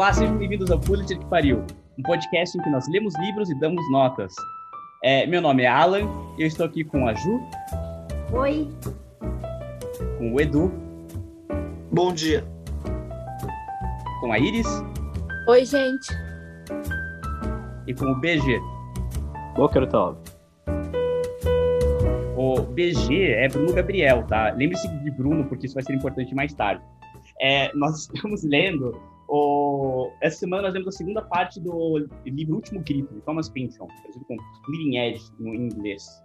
Olá, sejam bem-vindos ao Pulitzer que Pariu, um podcast em que nós lemos livros e damos notas. É, meu nome é Alan, eu estou aqui com a Ju. Oi. Com o Edu. Bom dia. Com a Iris. Oi, gente. E com o BG. Boker Talk. O BG é Bruno Gabriel, tá? Lembre-se de Bruno, porque isso vai ser importante mais tarde. É, nós estamos lendo o... Essa semana nós lemos a segunda parte do livro Último Grito, de Thomas Pynchon, traduzido como Leading Edge no inglês.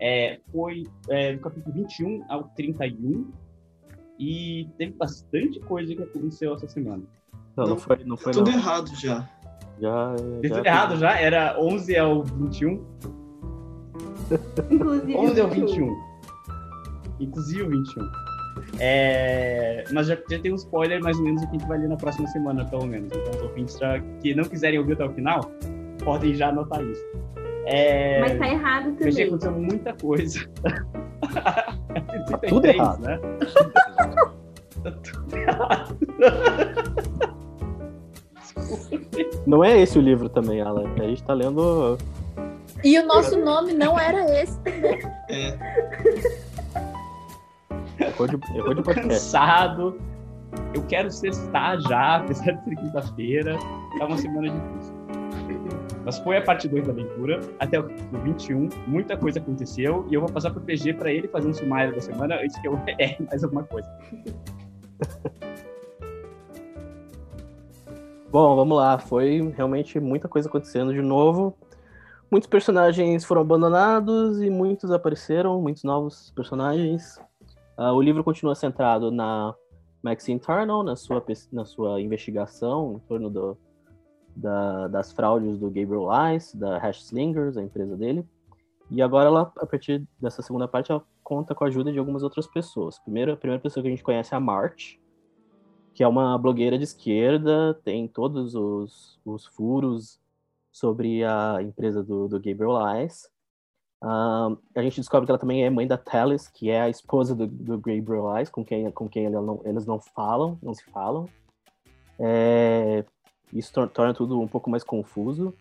É, foi é, do capítulo 21 ao 31 e teve bastante coisa que aconteceu essa semana. Não, não foi, não foi tudo não. errado já. Já, já tudo errado já? Era 11 ao 21? Inclusive 11 ao 21. Inclusive o 21. É, mas já, já tem um spoiler mais ou menos do que a gente vai ler na próxima semana, pelo menos. Então, os ouvintes já, que não quiserem ouvir até o final, podem já anotar isso. É, Mas tá errado mas já também. aconteceu muita coisa. Tá tudo errado. Né? tá tudo errado. Não é esse o livro também, Alan. A gente tá lendo. E o nosso nome não era esse. É. Errou de, errou de podcast. cansado. Eu quero sextar já, apesar de ser quinta-feira. Tá uma semana difícil. Mas foi a parte 2 da leitura, até o 21, muita coisa aconteceu, e eu vou passar pro PG para ele fazer um sumário da semana antes que eu erre mais alguma coisa. Bom, vamos lá. Foi realmente muita coisa acontecendo de novo. Muitos personagens foram abandonados e muitos apareceram, muitos novos personagens. Ah, o livro continua centrado na Maxine Tarnall, na sua, na sua investigação em torno do, da- das fraudes do Gabriel Ice, da Hash Slingers, a empresa dele. E agora, ela, a partir dessa segunda parte, ela conta com a ajuda de algumas outras pessoas. Primeiro, a primeira pessoa que a gente conhece é a March, que é uma blogueira de esquerda, tem todos os, os furos sobre a empresa do, do Gabriel Ice. Ah, a gente descobre que ela também é mãe da Teles, que é a esposa do, do Gabriel Ice, com quem, com quem ela não- eles não falam, não se falam. É, isso tor- torna tudo um pouco mais confuso.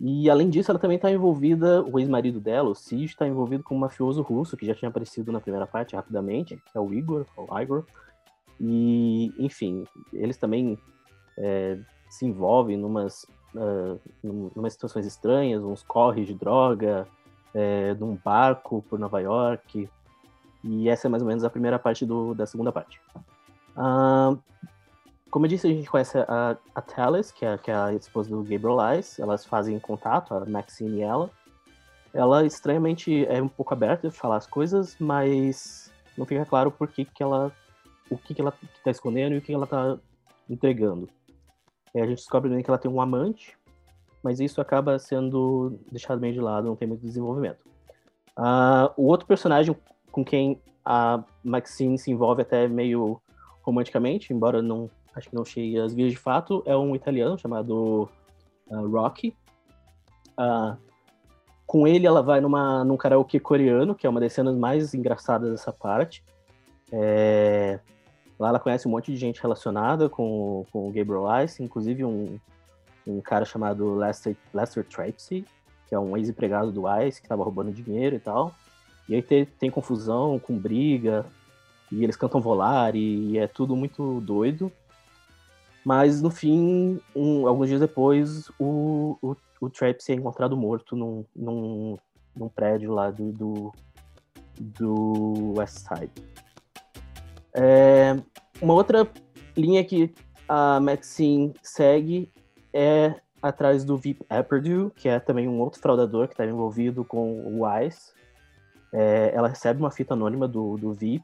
E além disso, ela também está envolvida, o ex-marido dela, o Sid, está envolvido com um mafioso russo, que já tinha aparecido na primeira parte rapidamente, que é o Igor, ou Igor. E, enfim, eles também é, se envolvem numas, num- numas situações estranhas, uns corres de droga, é, num barco por Nova York. E essa é mais ou menos a primeira parte do, da segunda parte. Ah, como eu disse, a gente conhece a, a Talis, que é, que é a esposa do Gabriel Ice. Elas fazem contato, a Maxine e ela. Ela estranhamente é um pouco aberta de falar as coisas, mas não fica claro por que, que ela o que, que ela está escondendo e o que ela está entregando. É, a gente descobre também que ela tem um amante, mas isso acaba sendo deixado meio de lado, não tem muito desenvolvimento. Ah, o outro personagem com quem a Maxine se envolve até meio romanticamente, embora não acho que não chegue às vias de fato, é um italiano chamado ah, Rocky. Ah, com ele ela vai numa, num karaokê coreano, que é uma das cenas mais engraçadas dessa parte. É, Lá ela conhece um monte de gente relacionada com, com o Gabriel Ice, inclusive um, um cara chamado Lester, Lester Tracy, que é um ex-empregado do Ice, que estava roubando dinheiro e tal. E aí tem, tem confusão com briga, e eles cantam volar, e, e é tudo muito doido. Mas no fim, um- alguns dias depois, o, o, o Tracy é encontrado morto num, num, num prédio lá do, do, do West Side. É, uma outra linha que a Maxine segue é atrás do Veep Epperdew, que é também um outro fraudador que estava envolvido com o Wise. É, ela recebe uma fita anônima do, do Veep,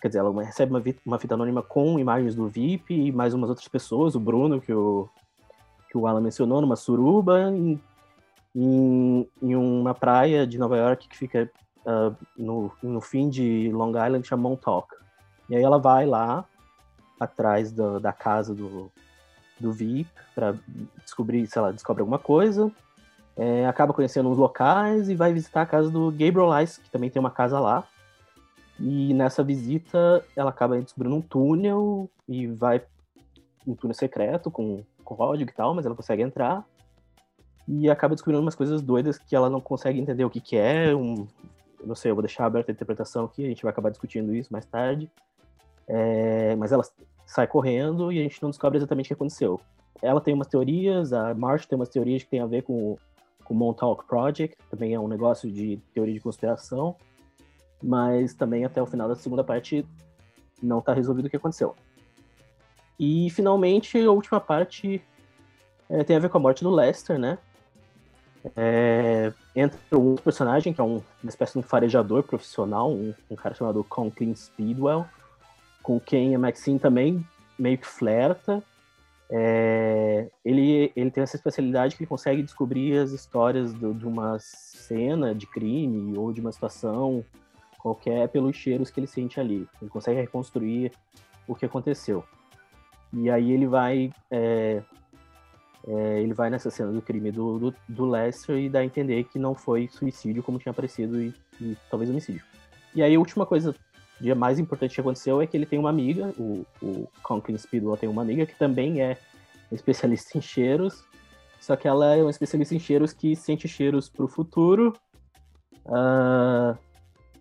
quer dizer, ela recebe uma, uma fita anônima com imagens do Veep e mais umas outras pessoas, o Bruno, que o, que o Alan mencionou, numa suruba, em, em, em uma praia de Nova York que fica ah, no, no fim de Long Island, chama Montauk. E aí ela vai lá, atrás da, da casa do, do VIP, para descobrir se ela descobre alguma coisa. É, acaba conhecendo uns locais e vai visitar a casa do Gabriel Ice, que também tem uma casa lá. E nessa visita, ela acaba descobrindo um túnel e vai um túnel secreto com código e tal, mas ela consegue entrar e acaba descobrindo umas coisas doidas que ela não consegue entender o que, que é. Um, não sei, eu vou deixar aberta a interpretação aqui, a gente vai acabar discutindo isso mais tarde. É, mas ela sai correndo e a gente não descobre exatamente o que aconteceu. Ela tem umas teorias, a Marsh tem umas teorias que tem a ver com, o Montauk Project, também é um negócio de teoria de conspiração, mas também até o final da segunda parte não está resolvido o que aconteceu. E finalmente a última parte é, tem a ver com a morte do Lester, né? É, entra um personagem que é um, uma espécie de um farejador profissional, um, um cara chamado Conklin Speedwell, com quem a Maxine também meio que flerta. É, ele, ele tem essa especialidade que ele consegue descobrir as histórias do, de uma cena de crime ou de uma situação qualquer pelos cheiros que ele sente ali. Ele consegue reconstruir o que aconteceu. E aí ele vai é, é, ele vai nessa cena do crime do, do, do, Lester e dá a entender que não foi suicídio como tinha aparecido e, e talvez homicídio. E aí a última coisa dia mais importante que aconteceu é que ele tem uma amiga, o, o Conklin Speedwell tem uma amiga que também é especialista em cheiros, só que ela é uma especialista em cheiros que sente cheiros para o futuro, uh,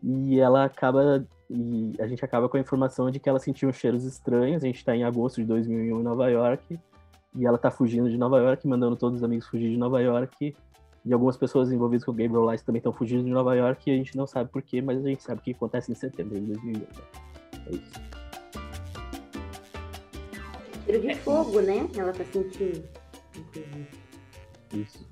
e ela acaba, e a gente acaba com a informação de que ela sentiu cheiros estranhos, a gente está em agosto de 2001 em Nova York, e ela tá fugindo de Nova York, mandando todos os amigos fugir de Nova York. E algumas pessoas envolvidas com o Gabriel Lice também estão fugindo de Nova York e a gente não sabe porquê, mas a gente sabe o que acontece em setembro de 2001. Né? É isso. Cheiro de fogo, né? Ela tá sentindo. Isso.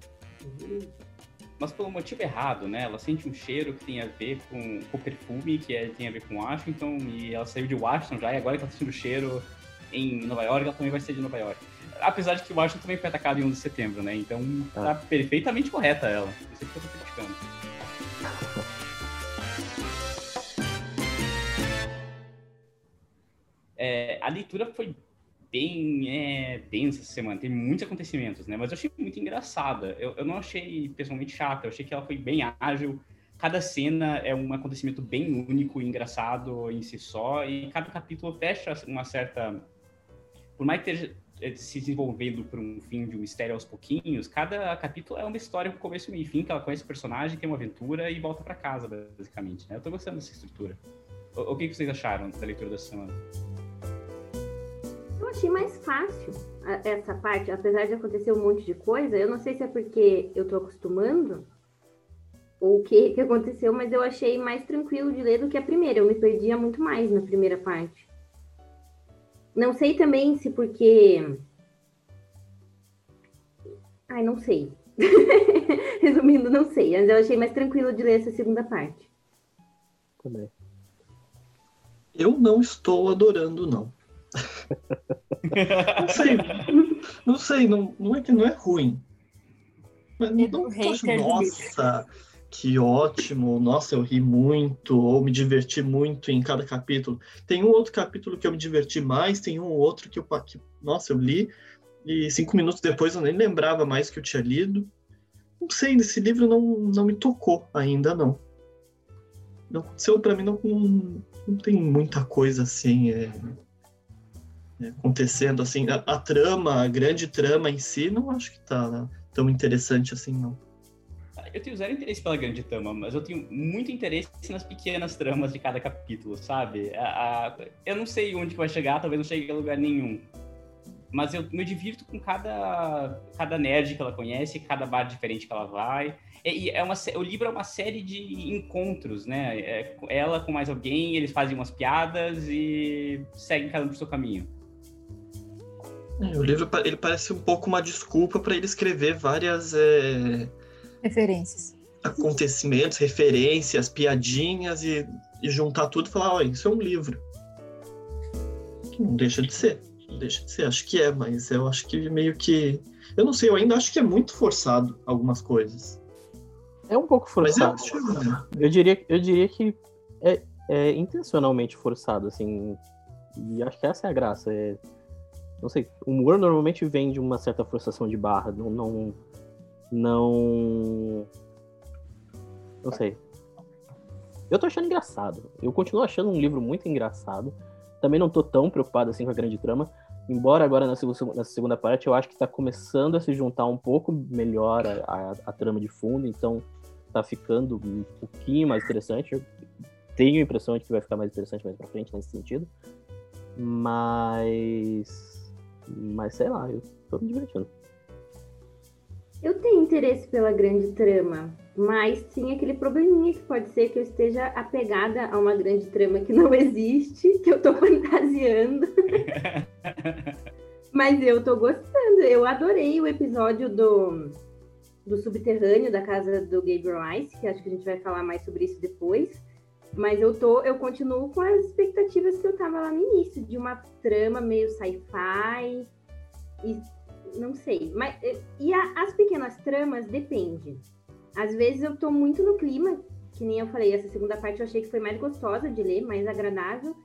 Mas pelo motivo errado, né? Ela sente um cheiro que tem a ver com, o perfume, que é, tem a ver com Washington, e ela saiu de Washington já, e agora que ela tá sentindo cheiro em Nova York, ela também vai ser de Nova York apesar de que o Washington também foi atacado em 1 de setembro, né? Então tá ah. perfeitamente correta ela. Eu sei que eu tô criticando. É, a leitura foi bem é, densa essa semana, tem muitos acontecimentos, né? Mas eu achei muito engraçada. Eu, eu não achei pessoalmente chata, eu achei que ela foi bem ágil. Cada cena é um acontecimento bem único e engraçado em si só, e cada capítulo fecha uma certa. Por mais que é, se desenvolvendo por um fim de um mistério aos pouquinhos, cada capítulo é uma história com começo, e fim, que ela conhece o personagem, tem uma aventura e volta para casa, basicamente. Né? Eu tô gostando dessa estrutura. O, o que, vocês acharam da leitura dessa semana? Eu achei mais fácil essa parte, apesar de acontecer um monte de coisa. Eu não sei se é porque eu tô acostumando ou o que, que aconteceu, mas eu achei mais tranquilo de ler do que a primeira. Eu me perdia muito mais na primeira parte. Não sei também se porque. Ai, não sei. Resumindo, não sei. Mas eu achei mais tranquilo de ler essa segunda parte. Também. Eu não estou adorando, não. não sei. Não sei, não, não é que não é ruim. Mas não, não acho, nossa, que ótimo, nossa, eu ri muito, ou me diverti muito em cada capítulo. Tem um outro capítulo que eu me diverti mais, tem um outro que eu, que, nossa, eu li, e cinco minutos depois eu nem lembrava mais que eu tinha lido. Não sei, esse livro não, não me tocou ainda, não. Não aconteceu, pra mim, não, não, não tem muita coisa assim é, é, acontecendo, assim. A, a, trama, a grande trama em si, não acho que tá tão interessante assim, não eu tenho zero interesse pela grande trama, mas eu tenho muito interesse nas pequenas tramas de cada capítulo, sabe? A, a, eu não sei onde vai chegar, talvez não chegue a lugar nenhum. Mas eu me divirto com cada, cada nerd que ela conhece, cada bar diferente que ela vai. E é uma, o livro é uma série de encontros, né? É, ela com mais alguém, eles fazem umas piadas e seguem cada um pro seu caminho. É, o livro ele parece um pouco uma desculpa para ele escrever várias é Referências. Acontecimentos, referências, piadinhas e, e juntar tudo e falar, olha, isso é um livro. Não deixa de ser. Não deixa de ser. Acho que é, mas eu acho que meio que. Eu não sei, eu ainda acho que é muito forçado algumas coisas. É um pouco forçado. Eu, eu, diria, eu diria que é, é, intencionalmente forçado, assim. E acho que essa é a graça. É, não sei, o humor normalmente vem de uma certa forçação de barra. Não, não, não. Não sei. Eu tô achando engraçado. Eu continuo achando um livro muito engraçado. Também não tô tão preocupado assim com a grande trama. embora agora nessa segunda parte eu acho que está começando a se juntar um pouco melhor a, a, a, trama de fundo, então tá ficando um pouquinho mais interessante. Eu tenho a impressão de que vai ficar mais interessante mais pra frente nesse sentido. Mas. Mas sei lá, eu tô me divertindo. Eu tenho interesse pela grande trama, mas tinha aquele probleminha que pode ser que eu esteja apegada a uma grande trama que não existe, que eu tô fantasiando. mas eu tô gostando. Eu adorei o episódio do, do subterrâneo da casa do Gabriel Ice, que acho que a gente vai falar mais sobre isso depois. Mas eu tô, eu continuo com as expectativas que eu tava lá no início, de uma trama meio sci-fi e não sei. Mas, e a, as pequenas tramas depende. Às vezes eu tô muito no clima, que nem eu falei, essa segunda parte eu achei que foi mais gostosa de ler, mais agradável.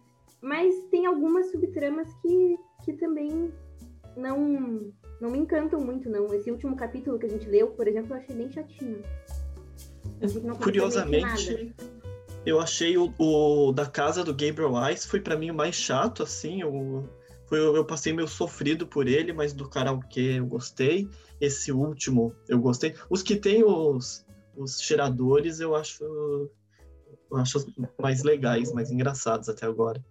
Mas tem algumas subtramas que, que também não, não me encantam muito, não. Esse último capítulo que a gente leu, por exemplo, eu achei bem chatinho. Curiosamente, eu achei o, o, da casa do Gabriel Weiss foi para mim o mais chato, assim. Eu, foi, eu passei meio sofrido por ele, mas do karaokê eu gostei. Esse último eu gostei. Os que tem os, os cheiradores eu acho, eu acho mais legais, mais engraçados até agora.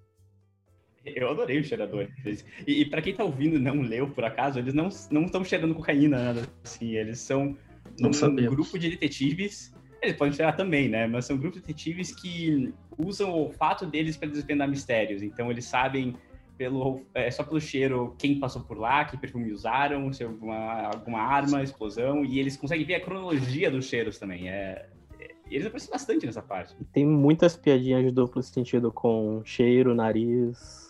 Eu adorei os cheiradores. E, e para quem tá ouvindo e não leu, por acaso, eles não estão cheirando cocaína, nada assim. Eles são um grupo de detetives. Eles podem cheirar também, né? Mas são grupos de detetives que usam o fato deles para desvendar mistérios. Então eles sabem pelo, é, só pelo cheiro quem passou por lá, que perfume usaram, se alguma, alguma arma, explosão, e eles conseguem ver a cronologia dos cheiros também. É, é, eles aparecem bastante nessa parte. Tem muitas piadinhas de duplo sentido com cheiro, nariz,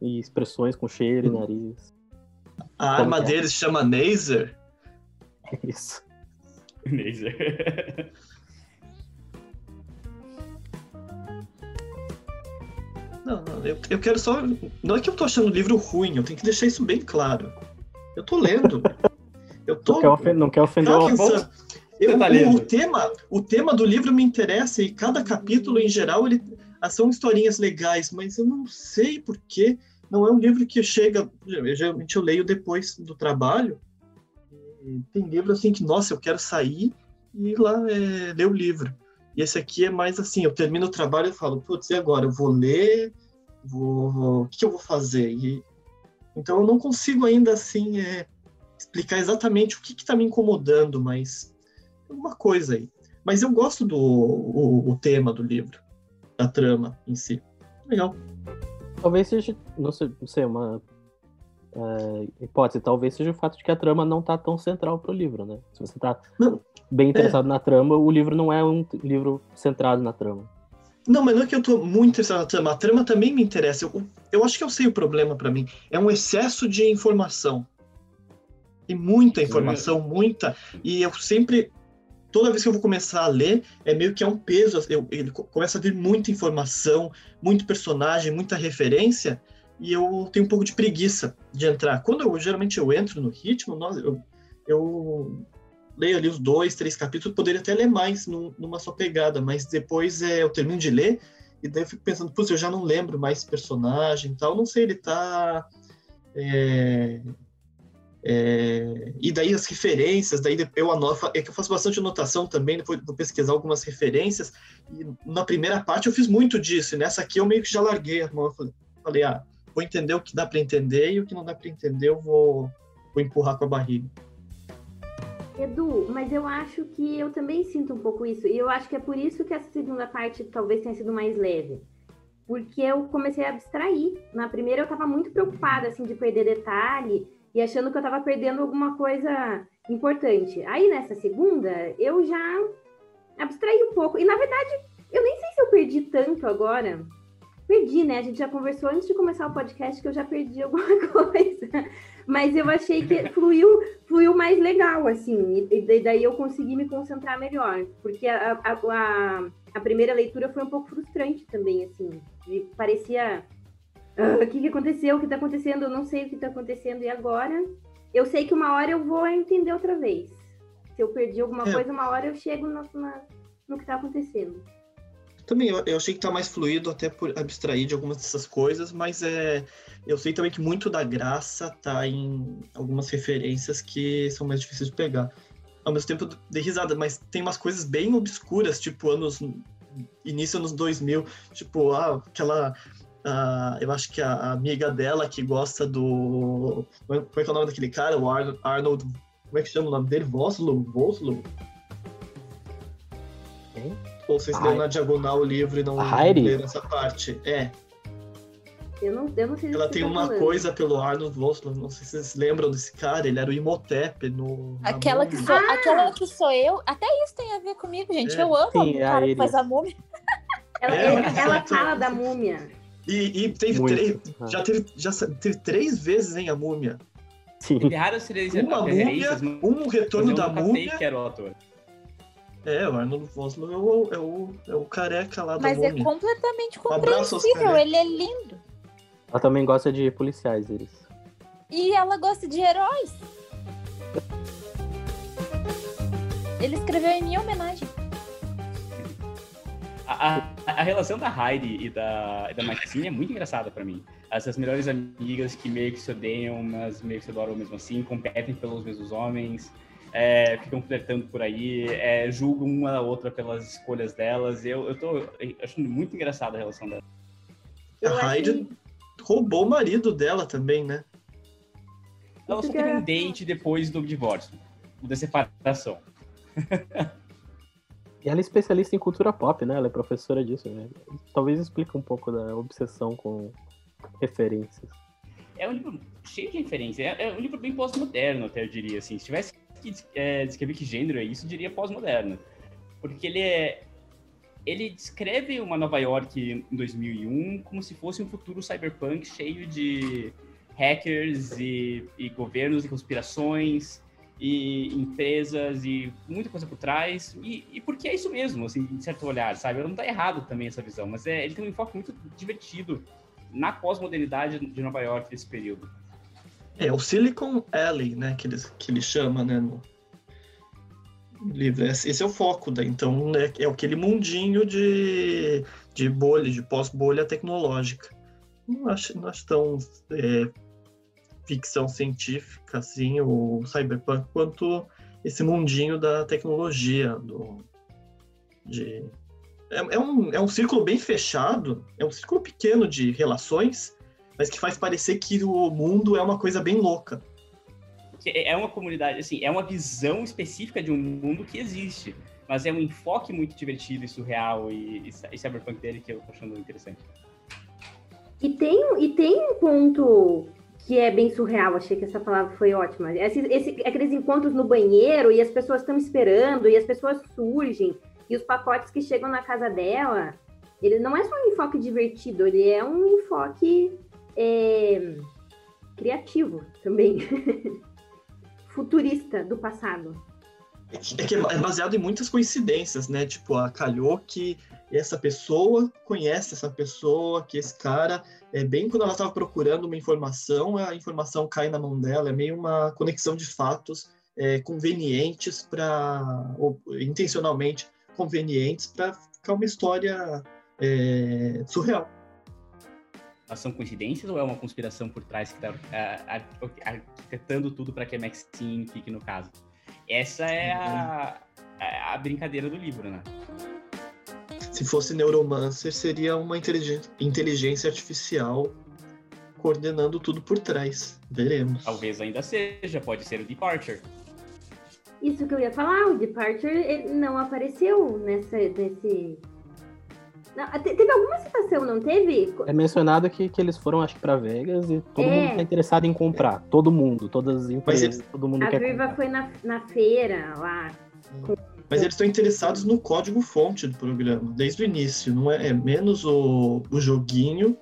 e expressões com cheiro e hum. nariz. A arma é? deles chama Naser? Isso. Naser. Não, não, eu, eu quero só. Não é que eu tô achando o livro ruim, eu tenho que deixar isso bem claro. Eu tô lendo. Eu tô. Não quer ofender, não quer ofender o eu, tá o, o, tema, o tema do livro me interessa e cada capítulo, em geral, ele ah, são historinhas legais, mas eu não sei porquê. Não é um livro que chega. Geralmente eu leio depois do trabalho. tem livro assim que, nossa, eu quero sair e ir lá é, ler o livro. E esse aqui é mais assim, eu termino o trabalho e falo, putz, e agora? Eu vou ler, vou... o que eu vou fazer? E... Então eu não consigo ainda assim é, explicar exatamente o que está me incomodando, mas alguma coisa aí. Mas eu gosto do o, o tema do livro, da trama em si. Legal. Talvez seja, não sei uma é, hipótese, talvez seja o fato de que a trama não está tão central para o livro, né? Se você está bem interessado é. na trama, o livro não é um livro centrado na trama. Não, mas não é que eu estou muito interessado na trama. A trama também me interessa. Eu, eu acho que eu sei o problema para mim. É um excesso de informação. E muita informação, muita. E eu sempre, toda vez que eu vou começar a ler, é meio que é um peso. Eu, ele começa a vir muita informação, muito personagem, muita referência e eu tenho um pouco de preguiça de entrar. Quando eu geralmente eu entro no ritmo, eu, eu leio ali os dois, três capítulos, poderia até ler mais num, numa só pegada, mas depois é, eu termino de ler e daí eu fico pensando, putz, eu já não lembro mais personagem e tal, não sei, ele tá. É, é, e daí as referências, daí eu anoto, é que eu faço bastante anotação também, depois vou pesquisar algumas referências, e na primeira parte eu fiz muito disso, e nessa aqui eu meio que já larguei a mão, falei ah, vou entender o que dá para entender e o que não dá para entender eu vou, vou empurrar com a barriga. Edu, mas eu acho que eu também sinto um pouco isso. E eu acho que é por isso que essa segunda parte talvez tenha sido mais leve. Porque eu comecei a abstrair. Na primeira eu estava muito preocupada, assim, de perder detalhe e achando que eu estava perdendo alguma coisa importante. Aí nessa segunda, eu já abstraí um pouco. E na verdade, eu nem sei se eu perdi tanto agora, Perdi, né? A gente já conversou antes de começar o podcast que eu já perdi alguma coisa. Mas eu achei que fluiu, fluiu mais legal, assim. E daí eu consegui me concentrar melhor. Porque a, a, a, a primeira leitura foi um pouco frustrante também, assim. De, parecia. Ah, o que, que aconteceu? O que está acontecendo? Eu não sei o que está acontecendo. E agora? Eu sei que uma hora eu vou entender outra vez. Se eu perdi alguma é. coisa, uma hora eu chego no, na, no que está acontecendo. Também, eu, eu, achei que tá mais fluido, até por abstrair de algumas dessas coisas, mas é, eu sei também que muito da graça tá em algumas referências que são mais difíceis de pegar. Ao mesmo tempo, de risada, mas tem umas coisas bem obscuras, tipo anos. início anos 2000, tipo, ah, aquela. Uh, eu acho que a, amiga dela que gosta do. Como é, que é o nome daquele cara? O Ar, Arnold. Como é que chama o nome dele? Voslo? Voslo? Ou vocês leram na diagonal o livro e não leram essa parte? É. Eu não, eu não sei Ela tem tá uma falando. coisa pelo Arnold Vosloo, não sei se vocês lembram desse cara, ele era o Imhotep no. Aquela que, sou, ah! aquela que sou eu, até isso tem a ver comigo, gente. É. Eu amo Sim, o cara que faz a múmia. Ela, é, ela fala da múmia. E, e teve três, ah. já, teve, já teve três vezes, hein, a múmia. Sim. Uma múmia, um retorno da múmia. Que era o ator. É, o Arnold Vosloo é o, é o, é o careca lá Mas da Mas é completamente compreensível, um ele é lindo. Ela também gosta de policiais, eles. E ela gosta de heróis. Ele escreveu em minha homenagem. A, a, a, relação da Heidi e da, da Maxine é muito engraçada para mim. Essas melhores amigas que meio que se odeiam, mas meio que se adoram mesmo assim, competem pelos mesmos homens é, ficam flertando por aí, é, julgam uma a outra pelas escolhas delas. Eu, eu tô achando muito engraçada a relação dela. A Hyde roubou o marido dela também, né? Ela só teve um date depois do divórcio, da separação. E ela é especialista em cultura pop, né? Ela é professora disso, né? Talvez explique um pouco da obsessão com referências. É um livro cheio de referências. É, é um livro bem pós-moderno, até eu diria, assim. Se tivesse que é, descrever que gênero é isso, diria pós-moderno. Porque ele é. Ele descreve uma Nova York em 2001 como se fosse um futuro cyberpunk cheio de hackers e, e governos e conspirações e empresas e muita coisa por trás. E, e porque é isso mesmo, assim, de certo olhar, sabe? Não tá errado também essa visão, mas é, ele tem um enfoque muito divertido na pós-modernidade de Nova York nesse período. É, o Silicon Alley, né, que ele, que ele chama, né, no livro. Esse é o foco, da, então né, é aquele mundinho de, de bolha, de pós-bolha tecnológica. Não acho, não acho tão é, ficção científica, assim, o cyberpunk, quanto esse mundinho da tecnologia, do, de, é, é, um, é um círculo bem fechado, é um círculo pequeno de relações, mas que faz parecer que o mundo é uma coisa bem louca. É, é uma comunidade, assim, é uma visão específica de um mundo que existe, mas é um enfoque muito divertido e surreal e, e cyberpunk dele que eu tô achando interessante. E tem, e tem um ponto que é bem surreal, achei que essa palavra foi ótima. Esse, esse, aqueles encontros no banheiro e as pessoas estão esperando e as pessoas surgem e os pacotes que chegam na casa dela, ele não é só um enfoque divertido, ele é um enfoque é, criativo também. Futurista do passado. É que é baseado em muitas coincidências, né? Tipo, a calhou que essa pessoa conhece essa pessoa, que esse cara, é bem quando ela estava procurando uma informação, a informação cai na mão dela, é meio uma conexão de fatos é, convenientes para, intencionalmente convenientes para ficar uma história é, surreal são coincidências ou é uma conspiração por trás que está arquitetando tudo para que a Maxine fique no caso? Essa é a, a, a, brincadeira do livro, né? Se fosse Neuromancer, seria uma inteligência, inteligência artificial coordenando tudo por trás. Veremos. Talvez ainda seja, pode ser o Departure. Isso que eu ia falar, o Departure não apareceu nessa, nesse não, teve alguma citação, não teve? É mencionado que, que eles foram, acho que, pra Vegas e todo é. mundo tá interessado em comprar. Todo mundo, todas as empresas, Mas todo mundo a quer Viva comprar. foi na, na feira lá. Com... Mas eles estão interessados no código-fonte do programa, desde o início. Não é, é menos o, o joguinho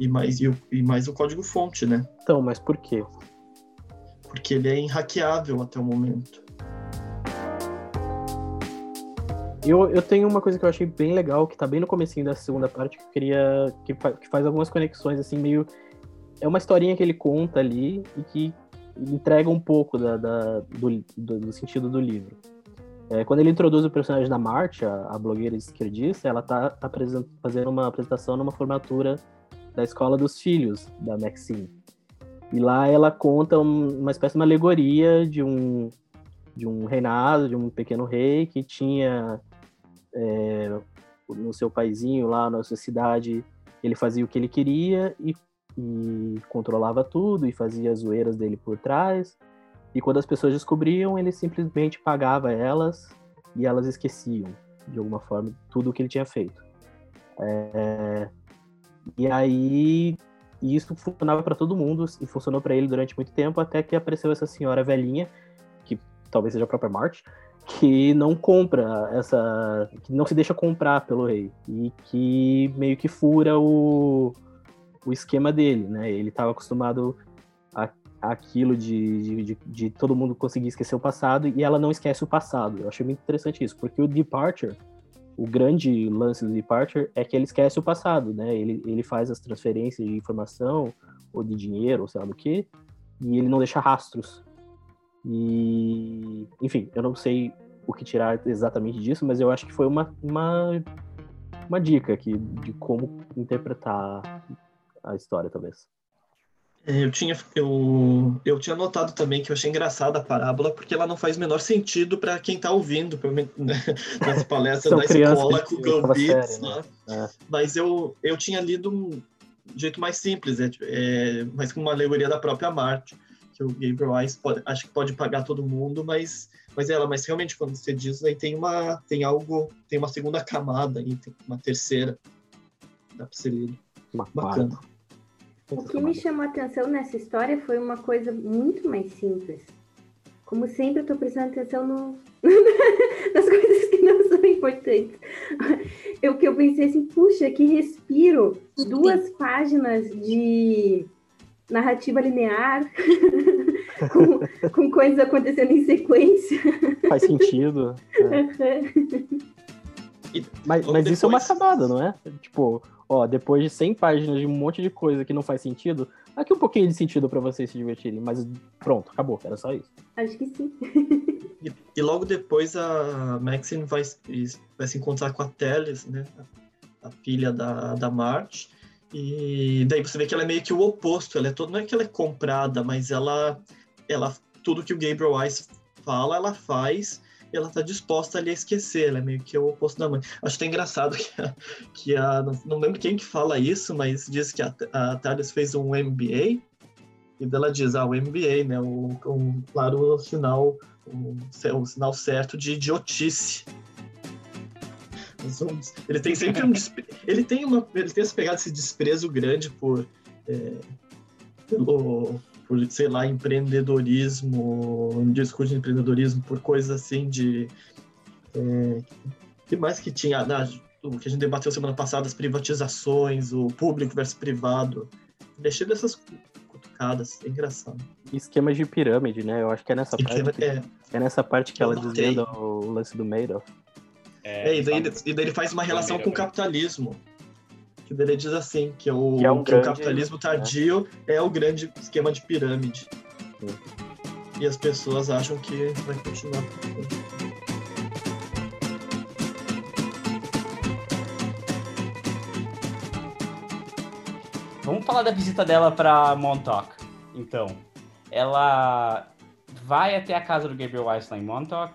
e mais, e, o, e mais o código-fonte, né? Então, mas por quê? Porque ele é inhackeável até o momento. Eu, eu tenho uma coisa que eu achei bem legal, que tá bem no comecinho da segunda parte, que eu queria. Que, que faz algumas conexões, assim, meio. É uma historinha que ele conta ali e que entrega um pouco da, da do, do, do, sentido do livro. É, quando ele introduz o personagem da Marte, a, a blogueira esquerdista, ela tá, tá fazendo uma apresentação numa formatura da escola dos filhos da Maxine. E lá ela conta uma espécie de uma alegoria de um, de um reinado, de um pequeno rei que tinha é, no seu paizinho lá na sua cidade, ele fazia o que ele queria e, e controlava tudo e fazia as zoeiras dele por trás. E quando as pessoas descobriam, ele simplesmente pagava elas e elas esqueciam, de alguma forma, tudo o que ele tinha feito. É... E aí, isso funcionava para todo mundo e funcionou para ele durante muito tempo, até que apareceu essa senhora velhinha, que talvez seja a própria Marte, que não compra essa. que não se deixa comprar pelo rei. E que meio que fura o, o esquema dele, né? Ele estava acostumado a aquilo de, de, de, de, todo mundo conseguir esquecer o passado e ela não esquece o passado. Eu achei muito interessante isso, porque o Departure, o grande lance do Departure é que ele esquece o passado, né? Ele, ele faz as transferências de informação ou de dinheiro, ou sei lá do que, e ele não deixa rastros. E, enfim, eu não sei o que tirar exatamente disso, mas eu acho que foi uma, uma, uma dica aqui de como interpretar a história, talvez. É, eu tinha, eu, eu tinha notado também que eu achei engraçada a parábola, porque ela não faz o menor sentido para quem está ouvindo, né, nas palestras da escola com Gambits. Né? É. Mas eu, eu tinha lido um jeito mais simples, é, é, mas com uma alegoria da própria Marte, que o Gabriel Weiss pode, acho que pode pagar todo mundo, mas, mas ela, mas realmente quando você diz, aí tem uma, tem algo, tem uma segunda camada aí, tem uma terceira, dá para ser lido. Bacana. O que me chamou a atenção nessa história foi uma coisa muito mais simples. Como sempre, eu estou prestando atenção no... nas coisas que não são importantes. O que eu pensei assim, puxa, que respiro! Duas páginas de narrativa linear, com, com coisas acontecendo em sequência. Faz sentido. É. mas, mas isso é uma camada, não é? Tipo, ó, depois de 100 páginas de um monte de coisa que não faz sentido, aqui um pouquinho de sentido para vocês se divertirem, mas pronto, acabou, era só isso. Acho que sim. e, e, logo depois a Maxine vai, vai se encontrar com a Teles, né? A, filha da, da Marge. E daí você vê que ela é meio que o oposto, ela é toda, não é que ela é comprada, mas ela, ela tudo que o Gabriel Weiss fala, ela faz ela tá disposta ali a esquecer, ela é meio que o oposto da mãe. Acho até engraçado que a, que a não, não lembro quem que fala isso, mas diz que a, a Thales fez um MBA, e dela diz, ah, o MBA, né, o, um, claro, o sinal, o, o sinal certo de idiotice. Ele tem sempre um ele tem uma ele tem essa pegada esse desprezo grande por é, pelo por, sei lá, empreendedorismo, um discurso de empreendedorismo, por coisas assim de. É, que mais que tinha? Ah, o que a gente debateu semana passada, as privatizações, o público versus privado. Deixei dessas cutucadas, é engraçado. Esquemas de pirâmide, né? Eu acho que é nessa parte. Que, é, é nessa parte que ela desvenda o lance do Madoff. É, é, e, daí, e daí ele faz uma relação com o capitalismo que ele diz assim, que, é o, que, é um que grande, o capitalismo né? tardio né? é o grande esquema de pirâmide. E as pessoas acham que vai continuar. Vamos falar da visita dela para Montauk. Então, ela vai até a casa do Gabriel Weiss lá em Montauk,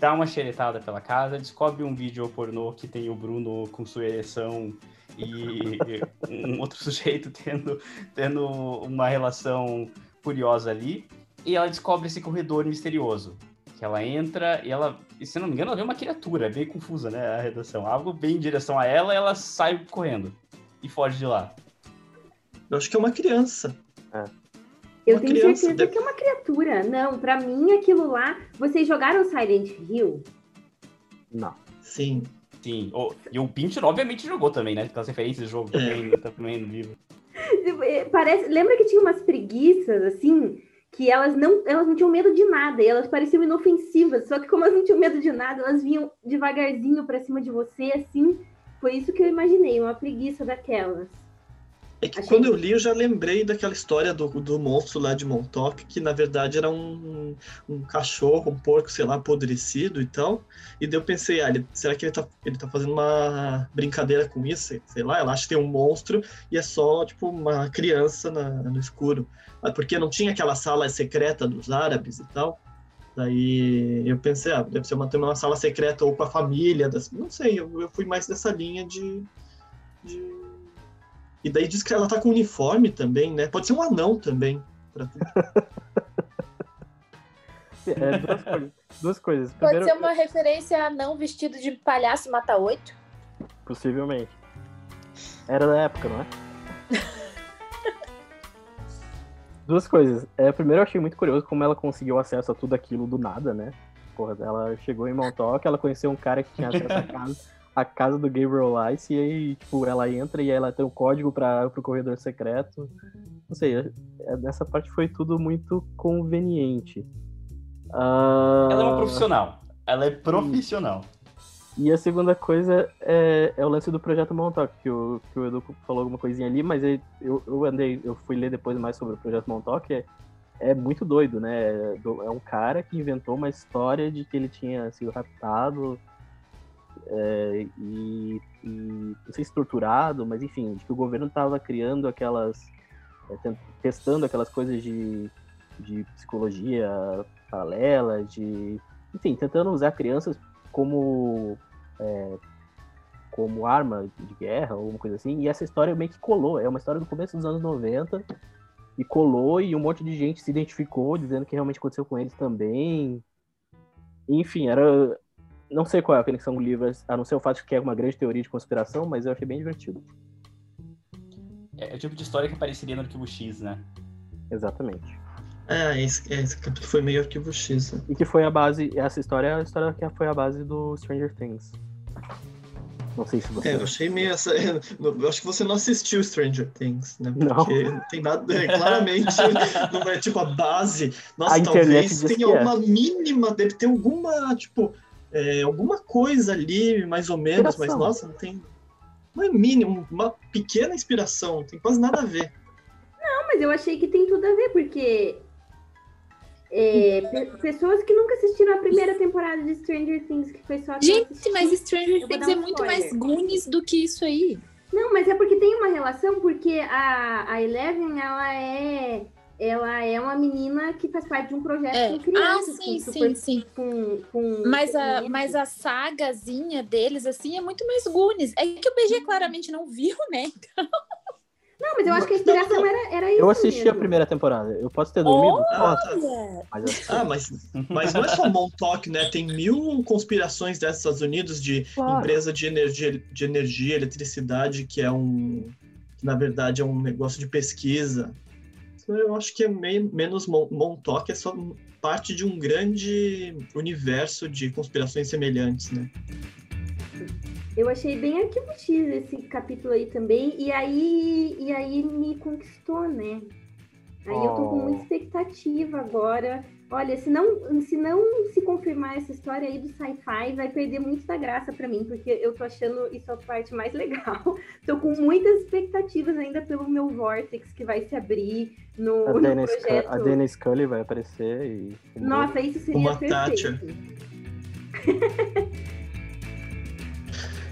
dá uma xeretada pela casa, descobre um vídeo pornô que tem o Bruno com sua ereção e um outro sujeito tendo, tendo uma relação curiosa ali. E ela descobre esse corredor misterioso. Que ela entra e ela, se não me engano, ela vê uma criatura, é bem confusa, né? A redação. Algo bem em direção a ela ela sai correndo e foge de lá. Eu acho que é uma criança. É. Eu uma tenho criança certeza de... que é uma criatura. Não, para mim aquilo lá. Vocês jogaram Silent Hill? Não. Sim. Sim. Oh, e o Pincher, obviamente, jogou também, né? Aquelas referências do jogo também, é. também no livro. É, parece, lembra que tinha umas preguiças, assim, que elas não, elas não tinham medo de nada, e elas pareciam inofensivas, só que como elas não tinham medo de nada, elas vinham devagarzinho para cima de você, assim. Foi isso que eu imaginei, uma preguiça daquelas. É que Achei... quando eu li, eu já lembrei daquela história do, do monstro lá de Montauk, que na verdade era um, um cachorro, um porco, sei lá, apodrecido e tal. E daí eu pensei, ah, ele, será que ele tá, ele tá fazendo uma brincadeira com isso? Sei lá, ela acha que tem um monstro e é só, tipo, uma criança na, no escuro. Ah, porque não tinha aquela sala secreta dos árabes e tal. Daí eu pensei, ah, deve ser uma, uma sala secreta ou com a família, das, não sei, eu, eu fui mais nessa linha de, de e daí diz que ela tá com uniforme também, né? Pode ser um anão também. Pra... é, duas coisas. Duas coisas. Pode Primeiro... ser uma referência a anão vestido de palhaço mata oito? Possivelmente. Era da época, não é? Duas coisas. É, primeiro eu achei muito curioso como ela conseguiu acesso a tudo aquilo do nada, né? Porra, ela chegou em Montauk, ela conheceu um cara que tinha acesso à casa a casa do Gabriel Lice, e aí, tipo, ela entra e ela tem um código para o corredor secreto. Não sei, é, é, nessa parte foi tudo muito conveniente. Uh... Ela é uma profissional. Ela é profissional. E a segunda coisa é, é o lance do projeto Montauk, que o, que o Edu falou alguma coisinha ali, mas eu, eu andei, eu fui ler depois mais sobre o projeto Montauk, é, é muito doido, né? É, é um cara que inventou uma história de que ele tinha sido raptado é, e, e, não sei se mas enfim, de que o governo estava criando aquelas, é, testando aquelas coisas de, de psicologia paralela, de, enfim, tentando usar crianças como é, como arma de guerra ou alguma coisa assim, e essa história meio que colou, é uma história do começo dos anos 90, e colou, e um monte de gente se identificou, dizendo que realmente aconteceu com eles também. Enfim, era não sei qual é a conexão do livro, a não ser o fato de que é uma grande teoria de conspiração, mas eu achei bem divertido. É, é o tipo de história que apareceria no Arquivo X, né? Exatamente. É, esse, esse capítulo foi meio Arquivo X. Né? E que foi a base, essa história é a história que foi a base do Stranger Things. Não sei se você. É, eu achei meio essa. Eu acho que você não assistiu Stranger Things, né? Porque não. tem nada. É, claramente, não é tipo a base. Nossa, a talvez tenha é. uma mínima, deve ter alguma, tipo é, alguma coisa ali, mais ou menos, inspiração. mas nossa, não tem. Uma mínimo, uma pequena inspiração, não tem quase nada a ver. Não, mas eu achei que tem tudo a ver, porque é, pessoas que nunca assistiram a primeira temporada de Stranger Things, que foi só. Gente, mas Stranger Things um é muito mais Goonies do que isso aí. Não, mas é porque tem uma relação, porque a, a Eleven, ela é ela é uma menina que faz parte de um projeto é. com crianças. Ah, sim, sim, sim. Com, com mas, a, mas a sagazinha deles, assim, é muito mais Goonies. É que o BG claramente não viu, né? Então... Não, mas eu acho que a inspiração era, era isso. Eu assisti mesmo. a primeira temporada. Eu posso ter dormido? Olha! Mas ah, mas, mas não é só Montauk, né? Tem mil conspirações desses Estados Unidos de claro. empresa de energia, de energia, eletricidade, que é um. Que, na verdade, é um negócio de pesquisa eu acho que é meio, menos Montauk, é só parte de um grande universo de conspirações semelhantes, né? Eu achei bem arquivo X esse capítulo aí também, e aí, e aí me conquistou, né? Aí oh. eu tô com muita expectativa agora. Olha, se não, se não se confirmar essa história aí do sci-fi, vai perder muito da graça para mim, porque eu tô achando isso a parte mais legal. tô com muitas expectativas ainda pelo meu Vortex que vai se abrir no, a no Dennis projeto. A Dennis Scully vai aparecer e... Nossa, isso seria Uma perfeito.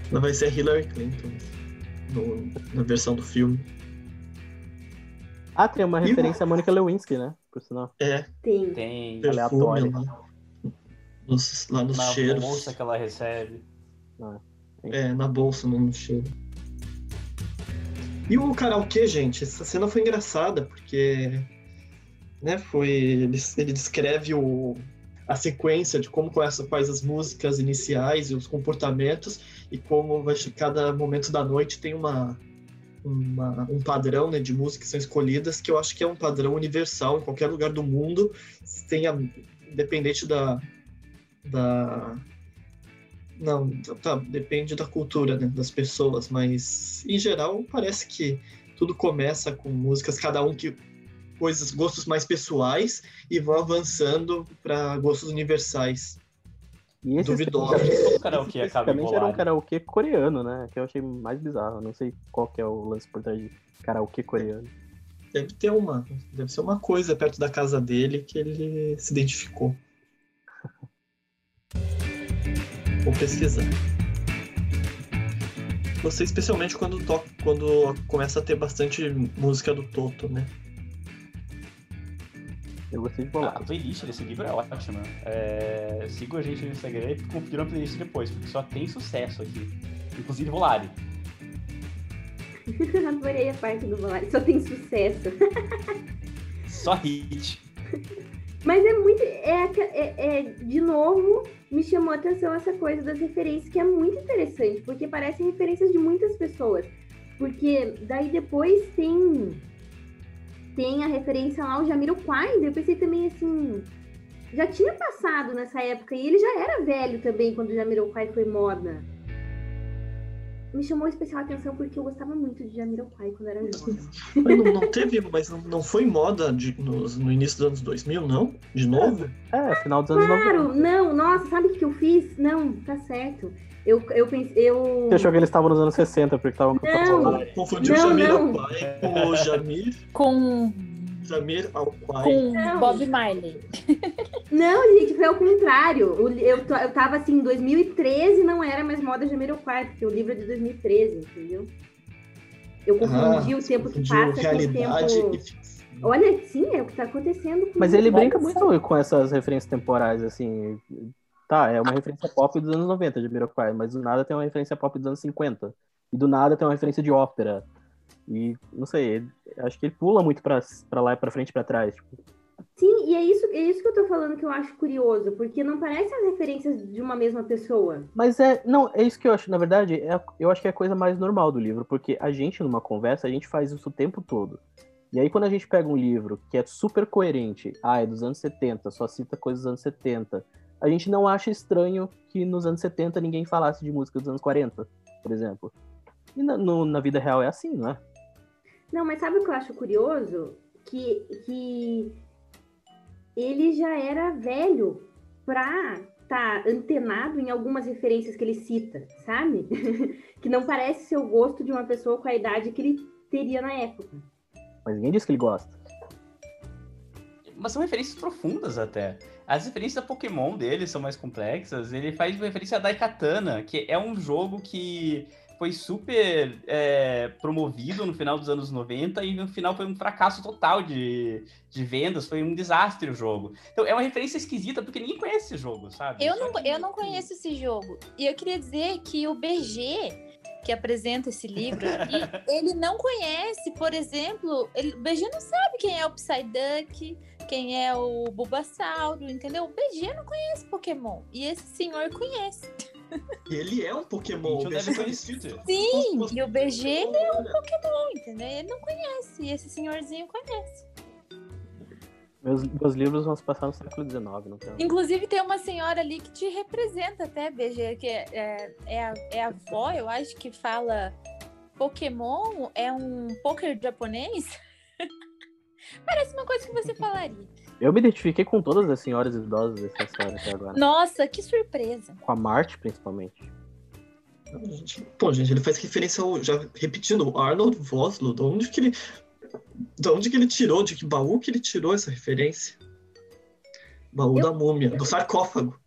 Ela vai ser Hillary Clinton no, na versão do filme. Ah, tem uma referência a Mônica Lewinsky, né? Por sinal. É. Tem. Tem. Aleatório. Lá, nos, lá nos na cheiros. Na bolsa que ela recebe. Ah, é, na bolsa, não no cheiro. E o karaokê, gente, essa cena foi engraçada, porque né, foi, ele, ele descreve o, a sequência de como começa, quais as músicas iniciais e os comportamentos, e como vai, cada momento da noite tem uma, uma, um padrão né, de músicas que são escolhidas, que eu acho que é um padrão universal em qualquer lugar do mundo, tenha, independente da, da não, tá, depende da cultura né, das pessoas, mas em geral parece que tudo começa com músicas, cada um que coisas, gostos mais pessoais e vão avançando para gostos universais. E esse Duvidoso. Todo karaokê acaba era um karaokê coreano, né? Que eu achei mais bizarro. Não sei qual que é o lance por trás de karaokê coreano. Deve ter uma. Deve ser uma coisa perto da casa dele que ele se identificou. Vou pesquisar. Gostei especialmente quando toca, quando começa a ter bastante música do Toto, né? Eu gostei de Ah, bolar. a playlist desse livro é ótima. É, Siga a gente no Instagram e confira a playlist depois, porque só tem sucesso aqui. Inclusive Volare. Adorei a parte do Volare, só tem sucesso. Só hit. Mas é muito. É, é, é, de novo, me chamou a atenção essa coisa das referências, que é muito interessante, porque parecem referências de muitas pessoas. Porque daí depois tem. Tem a referência lá, o Jamiroquai, eu pensei também assim. Já tinha passado nessa época, e ele já era velho também quando o Jamiroquai foi moda. Me chamou especial atenção porque eu gostava muito de Jamiroquai quando era jovem. Não, não teve, mas não, não foi moda de- no, no início dos anos 2000, não? De novo? É, final dos anos Claro, 90. não, nossa, sabe o que eu fiz? Não, tá certo. Eu, eu pensei, eu. Você achou que eles estavam nos anos 60, porque estavam com Não. Confundiu o Não, Jamiroquai com o Jamir, Com, Alquai. com Não. Bob Marley. Não, gente, foi ao contrário. Eu, eu tava assim, em 2013 não era mais moda Jamiroquai, porque o livro é de 2013, entendeu? Eu confundi o tempo que passa com o realidade tempo. e. Olha, sim, é o que tá acontecendo com Mas ele brinca muito com essas referências temporais, assim. Tá, é uma referência pop dos anos 90 de Jamiroquai, mas do nada tem uma referência pop dos anos 50. E do nada tem uma referência de ópera. E, não sei, acho que ele pula muito pra, pra lá e pra frente e pra trás. Tipo, Sim, e é isso, é isso que eu tô falando que eu acho curioso, porque não parecem as referências de uma mesma pessoa. Mas é, não, é isso que eu acho, na verdade, é, eu acho que é a coisa mais normal do livro, porque a gente, numa conversa, a gente faz isso o tempo todo. E aí, quando a gente pega um livro que é super coerente, ah, é dos anos 70, só cita coisas dos anos 70, a gente não acha estranho que nos anos 70 ninguém falasse de música dos anos 40, por exemplo. E na, no- na vida real é assim, não é? Não, mas sabe o que eu acho curioso? Que, que ele já era velho pra estar antenado em algumas referências que ele cita, sabe? que não parece ser o gosto de uma pessoa com a idade que ele teria na época. Mas ninguém diz que ele gosta. Mas são referências profundas até. As referências a Pokémon dele são mais complexas. Ele faz referência a Daikatana, que é um jogo que foi super é, promovido no final dos anos 90 e no final foi um fracasso total de, de vendas, foi um desastre o jogo. Então é uma referência esquisita porque ninguém conhece esse jogo, sabe? Eu não, eu não conheço esse jogo. E eu queria dizer que o BG, que apresenta esse livro aqui, ele não conhece, por exemplo, ele, o BG não sabe quem é o Psyduck, quem é o Bulbasauro, entendeu? O BG não conhece Pokémon. E esse senhor conhece. E ele é um Pokémon. Gente, eu deve vestido. Sim, e o BG ele é um olha. Pokémon, entendeu? Ele não conhece. E esse senhorzinho conhece. Meus, meus livros vão se passar no século XIX, não tem? Inclusive, tem uma senhora ali que te representa até, BG, que é, é, é a, é a avó, eu acho, que fala Pokémon é um poker japonês. Parece uma coisa que você falaria. Eu me identifiquei com todas as senhoras idosas dessa história até agora. Nossa, que surpresa. Com a Marte, principalmente. Pô, gente, ele faz referência ao. Já repetindo, o Arnold Vosloo. De onde que ele. De onde que ele tirou? De que baú que ele tirou essa referência? Baú Eu- da múmia, do sarcófago.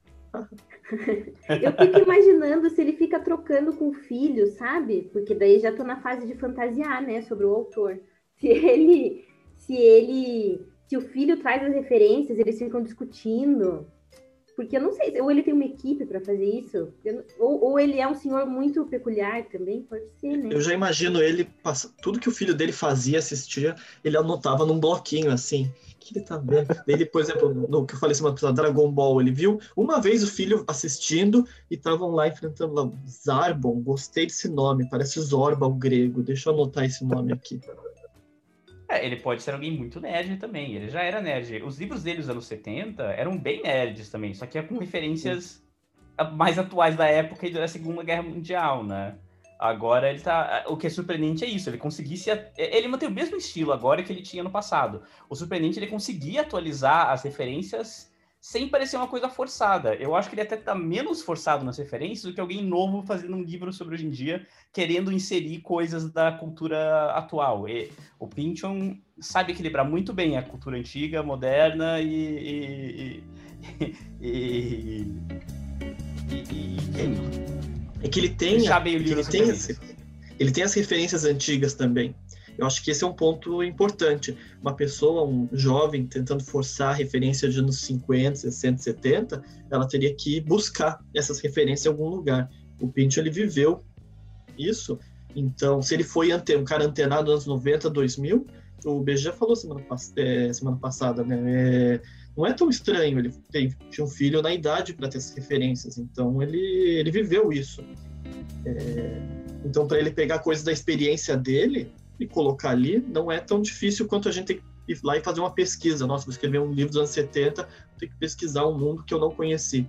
Eu fico imaginando se ele fica trocando com o filho, sabe? Porque daí já tô na fase de fantasiar, né, sobre o autor. Se ele, se ele, se o filho traz as referências, eles ficam discutindo. Porque eu não sei, ou ele tem uma equipe para fazer isso, ou, ou ele é um senhor muito peculiar também, pode ser, né? Eu já imagino ele tudo que o filho dele fazia, assistia, ele anotava num bloquinho assim. Que ele tá vendo? Ele, por exemplo, no que eu falei semana passada, Dragon Ball, ele viu uma vez o filho assistindo e estavam lá enfrentando lá. Zarbon, gostei desse nome, parece Zorba, o grego. Deixa eu anotar esse nome aqui. É, ele pode ser alguém muito nerd também. Ele já era nerd. Os livros dele dos anos 70 eram bem nerds também, só que é com referências mais atuais da época e da Segunda Guerra Mundial, né? Agora ele tá. O que é surpreendente é isso, ele conseguisse. Ele mantém o mesmo estilo agora que ele tinha no passado. O surpreendente é ele conseguir atualizar as referências sem parecer uma coisa forçada. Eu acho que ele até tá menos forçado nas referências do que alguém novo fazendo um livro sobre hoje em dia, querendo inserir coisas da cultura atual. E o Pynchon sabe equilibrar muito bem a cultura antiga, moderna e. e, e, e é que ele tem, ele, tem as, ele tem as referências antigas também. Eu acho que esse é um ponto importante. Uma pessoa, um jovem, tentando forçar a referência de anos 50, 60, 70, ela teria que buscar essas referências em algum lugar. O Pinto, ele viveu isso. Então, se ele foi um cara antenado nos anos 90, 2000, o BG falou semana, é, semana passada, né? É, não é tão estranho, ele tem, tinha um filho na idade para ter essas referências, então ele, ele viveu isso. É, então, para ele pegar coisas da experiência dele, e colocar ali, não é tão difícil quanto a gente tem que ir lá e fazer uma pesquisa. Nossa, vou escrever um livro dos anos 70, tenho que pesquisar um mundo que eu não conheci.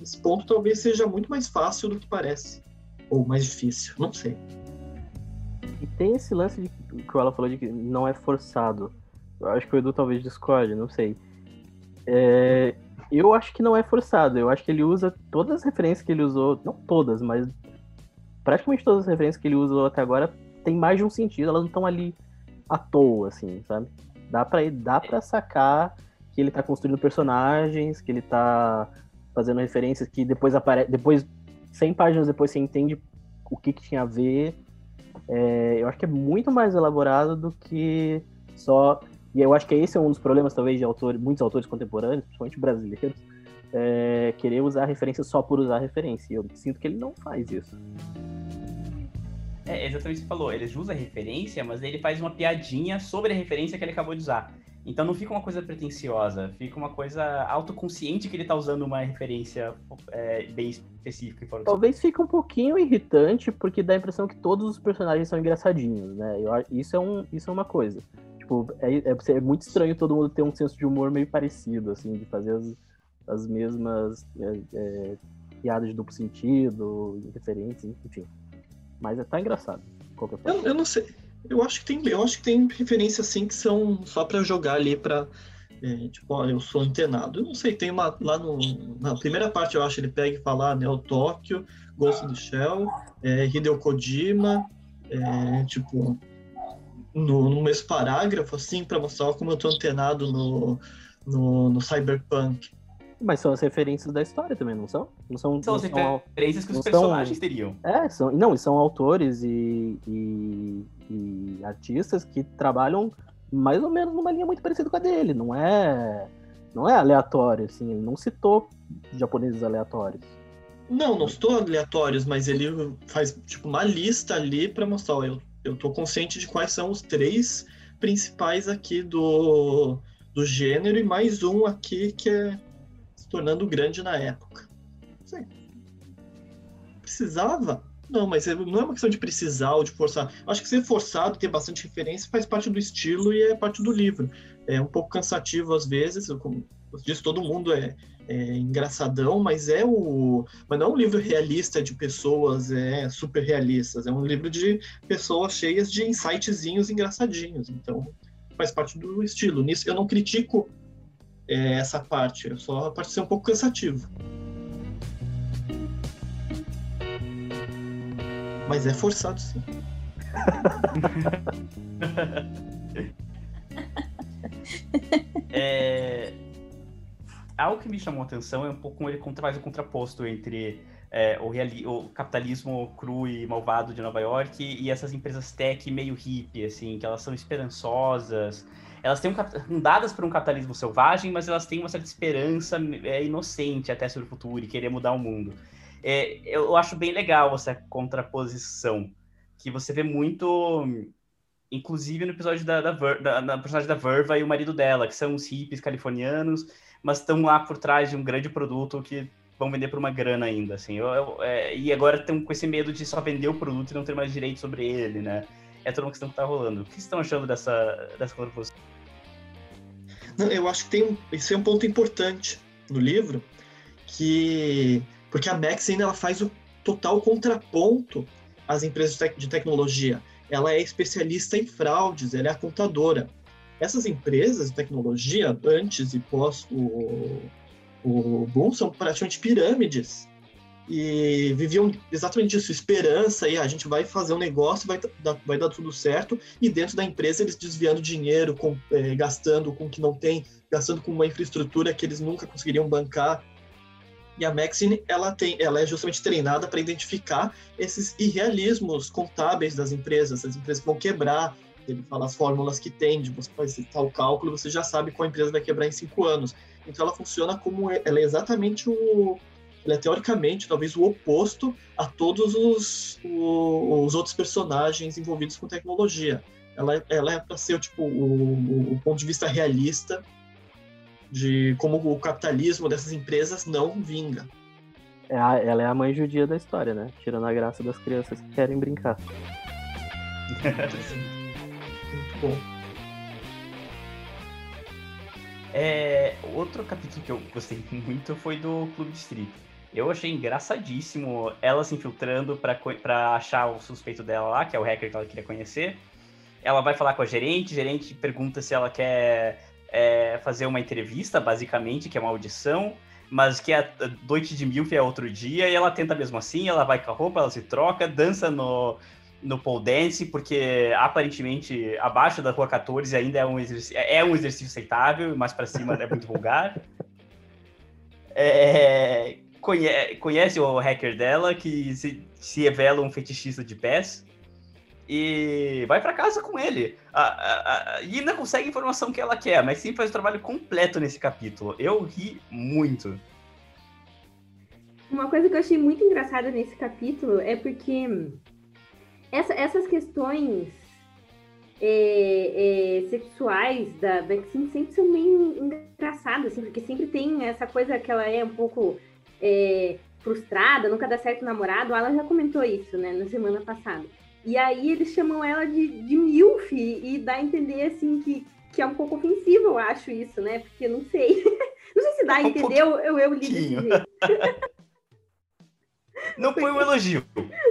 Esse ponto talvez seja muito mais fácil do que parece. Ou mais difícil, não sei. E tem esse lance de, que ela falou de que não é forçado. Eu acho que o Edu talvez discorde, não sei. É, eu acho que não é forçado. Eu acho que ele usa todas as referências que ele usou, não todas, mas praticamente todas as referências que ele usou até agora tem mais de um sentido, elas não estão ali à toa, assim, sabe? Dá pra, dá pra sacar que ele tá construindo personagens, que ele tá fazendo referências que depois aparece. Depois, 100 páginas depois, você entende o que, que tinha a ver. É, eu acho que é muito mais elaborado do que só. E eu acho que esse é um dos problemas, talvez, de autores, muitos autores contemporâneos, principalmente brasileiros, é, querer usar referência só por usar referência. Eu sinto que ele não faz isso. É exatamente o que você falou. Ele usa a referência, mas ele faz uma piadinha sobre a referência que ele acabou de usar. Então não fica uma coisa pretensiosa, fica uma coisa autoconsciente que ele tá usando uma referência é, bem específica. Talvez fique um pouquinho irritante, porque dá a impressão que todos os personagens são engraçadinhos, né? Eu, isso, é um, isso é uma coisa. Tipo, é, é, é, muito estranho todo mundo ter um senso de humor meio parecido, assim, de fazer as, as mesmas é, é piadas de duplo sentido, referências, enfim. Mas é tá engraçado. Eu, eu, não sei. Eu acho que tem, eu acho que tem referências assim que são só para jogar ali para é, tipo, ó, eu sou antenado. Eu não sei, tem uma lá no, na primeira parte eu acho ele pega e fala né, o Tóquio, Ghost do Shell, é, Hideo Kojima, é, tipo no, no mesmo parágrafo assim para mostrar como eu tô antenado no, no, no Cyberpunk. Mas são as referências da história também, não são? Não são, são as referências que os personagens são, teriam. É, são, não, e são autores e, e, e, artistas que trabalham mais ou menos numa linha muito parecida com a dele. Não é, não é aleatório, assim. Ele não citou japoneses aleatórios. Não, não estou aleatórios, mas ele faz tipo uma lista ali para mostrar. Ó, eu, eu tô consciente de quais são os três principais aqui do, do gênero e mais um aqui que é tornando grande na época. Sim. Precisava? Não, mas é, não é uma questão de precisar ou de forçar. Acho que ser forçado, ter bastante referência, faz parte do estilo e é parte do livro. É um pouco cansativo às vezes, como diz todo mundo é, é, engraçadão, mas é o. Mas não é um livro realista de pessoas é, super realistas, é um livro de pessoas cheias de insightzinhos engraçadinhos. Então faz parte do estilo. Nisso eu não critico é, essa parte. Só a parte ser um pouco cansativo. Mas é forçado, sim. é... Algo que me chamou a atenção é um pouco como ele faz o contraposto entre é, o, reali... o, capitalismo cru e malvado de Nova York e essas empresas tech meio hippie, assim, que elas são esperançosas, elas têm um, dadas por um capitalismo selvagem, mas elas têm uma certa esperança é, inocente até sobre o futuro e querer mudar o mundo. É, eu acho bem legal essa contraposição, que você vê muito, inclusive no episódio da, da, da, da personagem da Verva e o marido dela, que são os hippies californianos, mas estão lá por trás de um grande produto que vão vender por uma grana ainda, assim. Eu, eu, é, e agora estão com esse medo de só vender o produto e não ter mais direito sobre ele, né? É toda uma questão que tá rolando. O que vocês estão achando dessa, dessa contraposição? eu acho que tem um, esse é um ponto importante no livro, que porque a Maxine ela faz o total contraponto às empresas de tecnologia. Ela é especialista em fraudes, ela é a contadora. essas empresas de tecnologia, antes e pós o, o boom, são praticamente pirâmides e viviam exatamente isso, esperança, e a gente vai fazer um negócio, vai, vai dar tudo certo, e dentro da empresa eles desviando dinheiro, com, é, gastando com o que não tem, gastando com uma infraestrutura que eles nunca conseguiriam bancar. E a Maxine, ela, tem, ela é justamente treinada para identificar esses irrealismos contábeis das empresas, as empresas que vão quebrar, ele fala as fórmulas que tem, de você fazer tal cálculo, você já sabe qual empresa vai quebrar em cinco anos. Então ela funciona como, ela é exatamente o, ela é teoricamente talvez o oposto a todos os, os outros personagens envolvidos com tecnologia. Ela, ela é para ser tipo o, o, ponto de vista realista de como o capitalismo dessas empresas não vinga. É a, ela é a mãe judia da história, né? Tirando a graça das crianças que querem brincar. Muito bom. É, outro capítulo que eu gostei muito foi do Clube de Strip. Eu achei engraçadíssimo ela se infiltrando para achar o suspeito dela lá, que é o hacker que ela queria conhecer. Ela vai falar com a gerente, a gerente pergunta se ela quer é, fazer uma entrevista, basicamente, que é uma audição, mas que a noite de Milf é outro dia, e ela tenta mesmo assim, ela vai com a roupa, ela se troca, dança no, no pole dance, porque aparentemente abaixo da rua 14 ainda é um exercício, é um exercício aceitável, mas para cima é muito vulgar. É, conhece, conhece o hacker dela, que se, se revela um fetichista de pés, e vai para casa com ele. A, a, a, e ainda consegue a informação que ela quer, mas sim faz o trabalho completo nesse capítulo. Eu ri muito. Uma coisa que eu achei muito engraçada nesse capítulo é porque essa, essas questões é, é, sexuais da Maxine sempre são meio engraçadas, assim, porque sempre tem essa coisa que ela é um pouco é, frustrada, nunca dá certo o namorado. Ela já comentou isso, né, na semana passada. E aí eles chamam ela de, de MILF e dá a entender, assim, que, que é um pouco ofensivo, eu acho isso, né? Porque não sei. não sei se dá a entender, eu, eu, eu li desse jeito. Não foi um elogio.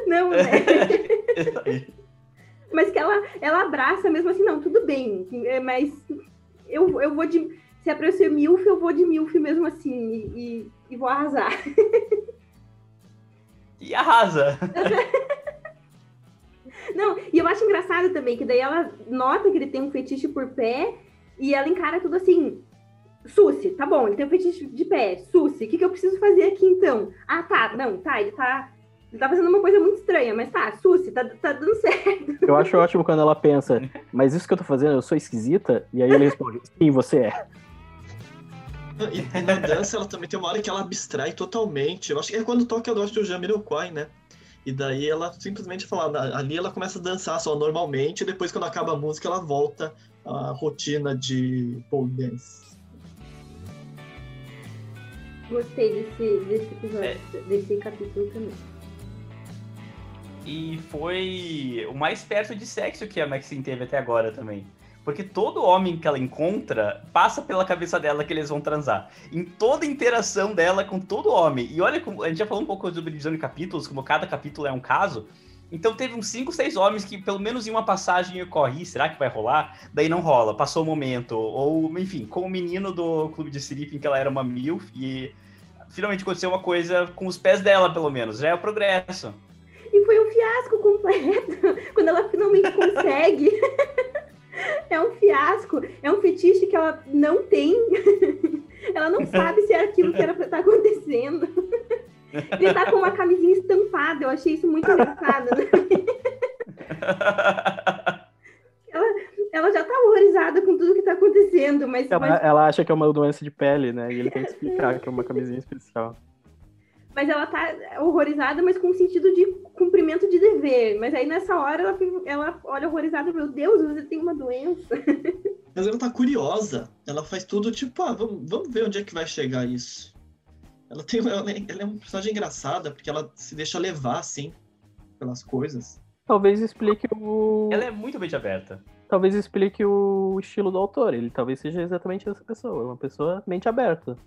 Não, né? mas que ela, ela abraça mesmo assim, não, tudo bem, é, mas eu, eu vou de. Se é pra eu ser milf, eu vou de milf mesmo assim e, e vou arrasar. E arrasa! Não, e eu acho engraçado também que daí ela nota que ele tem um fetiche por pé e ela encara tudo assim. Susi, tá bom, ele tem um fetiche de pé. Susi, o que, que eu preciso fazer aqui então? Ah, tá, não, tá, ele tá. Ele tá fazendo uma coisa muito estranha, mas tá, Susi, tá, tá dando certo. Eu acho ótimo quando ela pensa, mas isso que eu tô fazendo, eu sou esquisita? E aí ele responde, sim, você é. E, e, na dança ela também tem uma hora que ela abstrai totalmente. Eu acho que é quando toca a Dot do Jamiroquai, né? E daí ela simplesmente fala, ali ela começa a dançar só normalmente, e depois quando acaba a música ela volta à rotina de pole dance. Gostei desse, desse episódio, é. desse capítulo também. E foi o mais perto de sexo que a Maxine teve até agora também. Porque todo homem que ela encontra passa pela cabeça dela que eles vão transar. Em toda interação dela com todo homem. E olha, como, a gente já falou um pouco sobre divisão de capítulos, como cada capítulo é um caso. Então teve uns 5, 6 homens que, pelo menos em uma passagem, ocorre, será que vai rolar? Daí não rola, passou o momento. Ou, enfim, com o menino do clube de em que ela era uma MILF, e finalmente aconteceu uma coisa com os pés dela, pelo menos. Já é o progresso. E foi um fiasco completo, quando ela finalmente consegue. é um fiasco, é um fetiche que ela não tem. ela não sabe se é aquilo que era pra estar tá acontecendo. Ele tá com uma camisinha estampada, eu achei isso muito engraçado. Né? ela, ela já tá horrorizada com tudo que tá acontecendo, mas ela, mas... ela acha que é uma doença de pele, né? E ele tem que explicar que é uma camisinha especial mas ela tá horrorizada, mas com sentido de cumprimento de dever. Mas aí nessa hora ela, ela olha horrorizada, meu Deus, você tem uma doença. Mas ela tá curiosa. Ela faz tudo tipo, ah, vamos, vamos ver onde é que vai chegar isso. Ela, tem, ela, ela é uma personagem engraçada, porque ela se deixa levar, assim, pelas coisas. Talvez explique o. Ela é muito mente aberta. Talvez explique o estilo do autor. Ele talvez seja exatamente essa pessoa. Uma pessoa mente aberta.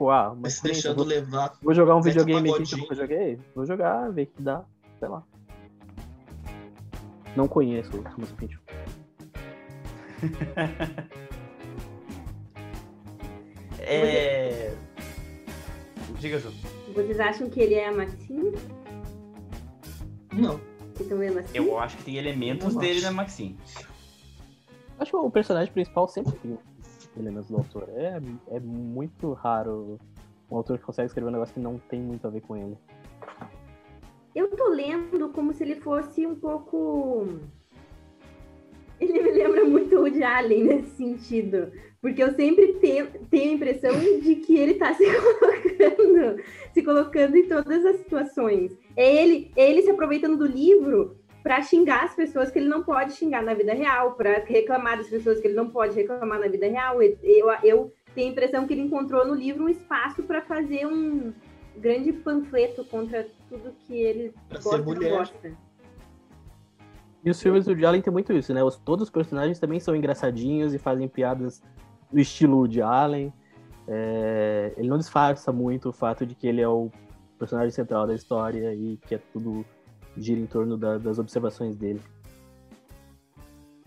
Tipo, ah, mas se deixando vou, levar. Vou jogar um videogame aqui que eu nunca joguei. Vou jogar, ver que dá, sei lá. Não conheço o Thomas Pinchon. é... Diga, Ju. Vocês acham que ele é a Maxine? Não. estão vendo assim? Eu acho que tem elementos dele acho. na Maxine. Acho que o personagem principal sempre tem elementos do autor. É, é muito raro um autor que consegue escrever um negócio que não tem muito a ver com ele. Eu tô lendo como se ele fosse um pouco. Ele me lembra muito o de Allen nesse sentido. Porque eu sempre tenho, tenho a impressão de que ele tá se colocando, se colocando em todas as situações. É ele, é ele se aproveitando do livro para xingar as pessoas que ele não pode xingar na vida real, para reclamar das pessoas que ele não pode reclamar na vida real. Eu, eu tenho a impressão que ele encontrou no livro um espaço para fazer um grande panfleto contra tudo que ele Pra gosta e não gosta. E os filmes do Woody Allen tem muito isso, né? Os, todos os personagens também são engraçadinhos e fazem piadas do estilo Woody Allen. É, ele não disfarça muito o fato de que ele é o personagem central da história e que é tudo gira em torno da- das observações dele.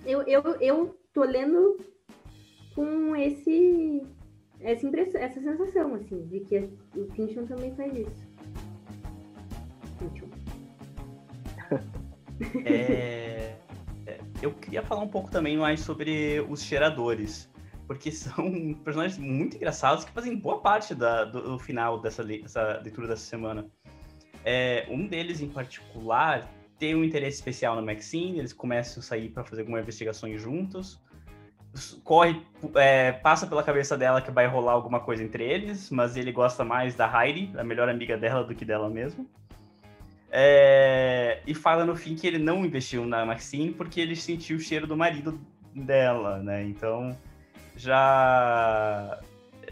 Eu, eu, eu tô lendo com esse, essa, impressão, essa sensação, assim, de que o Finchon também faz isso. Finchon. É, é, Eu queria falar um pouco também mais sobre os cheiradores. Porque são personagens muito engraçados que fazem boa parte da- do, do final dessa, dessa leitura dessa semana. É, um deles, em particular, tem um interesse especial na Maxine, eles começam a sair para fazer algumas investigações juntos. Corre, é, passa pela cabeça dela que vai rolar alguma coisa entre eles, mas ele gosta mais da Heidi, a melhor amiga dela, do que dela mesmo. É, e fala no fim que ele não investiu na Maxine porque ele sentiu o cheiro do marido dela, né? Então já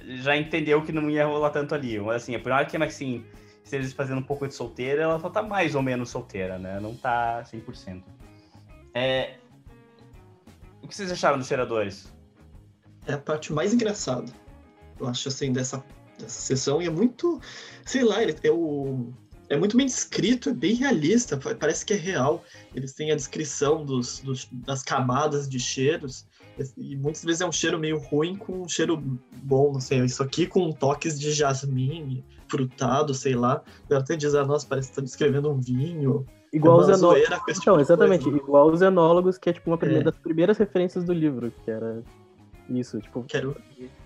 já entendeu que não ia rolar tanto ali. Assim, por hora que a Maxine esteja fazendo um pouco de solteira, ela só tá mais ou menos solteira, né? Não tá 100%. É... O que vocês acharam dos cheiradores? É a parte mais engraçada. Eu acho assim, dessa, dessa sessão. E é muito. Sei lá, é, o, é muito bem descrito, é bem realista, pa- parece que é real. Eles têm a descrição dos, dos- das camadas de cheiros. E muitas vezes é um cheiro meio ruim com um cheiro bom, não sei. Isso aqui com toques de jasmim, frutado, sei lá. Eu até diz, ah, nossa, parece que tá descrevendo um vinho. Igual É os enólogos. tipo Então, de exatamente. coisa. Igual os enólogos, que é tipo uma primeira, É. das primeiras referências do livro, que era isso, tipo, Quero,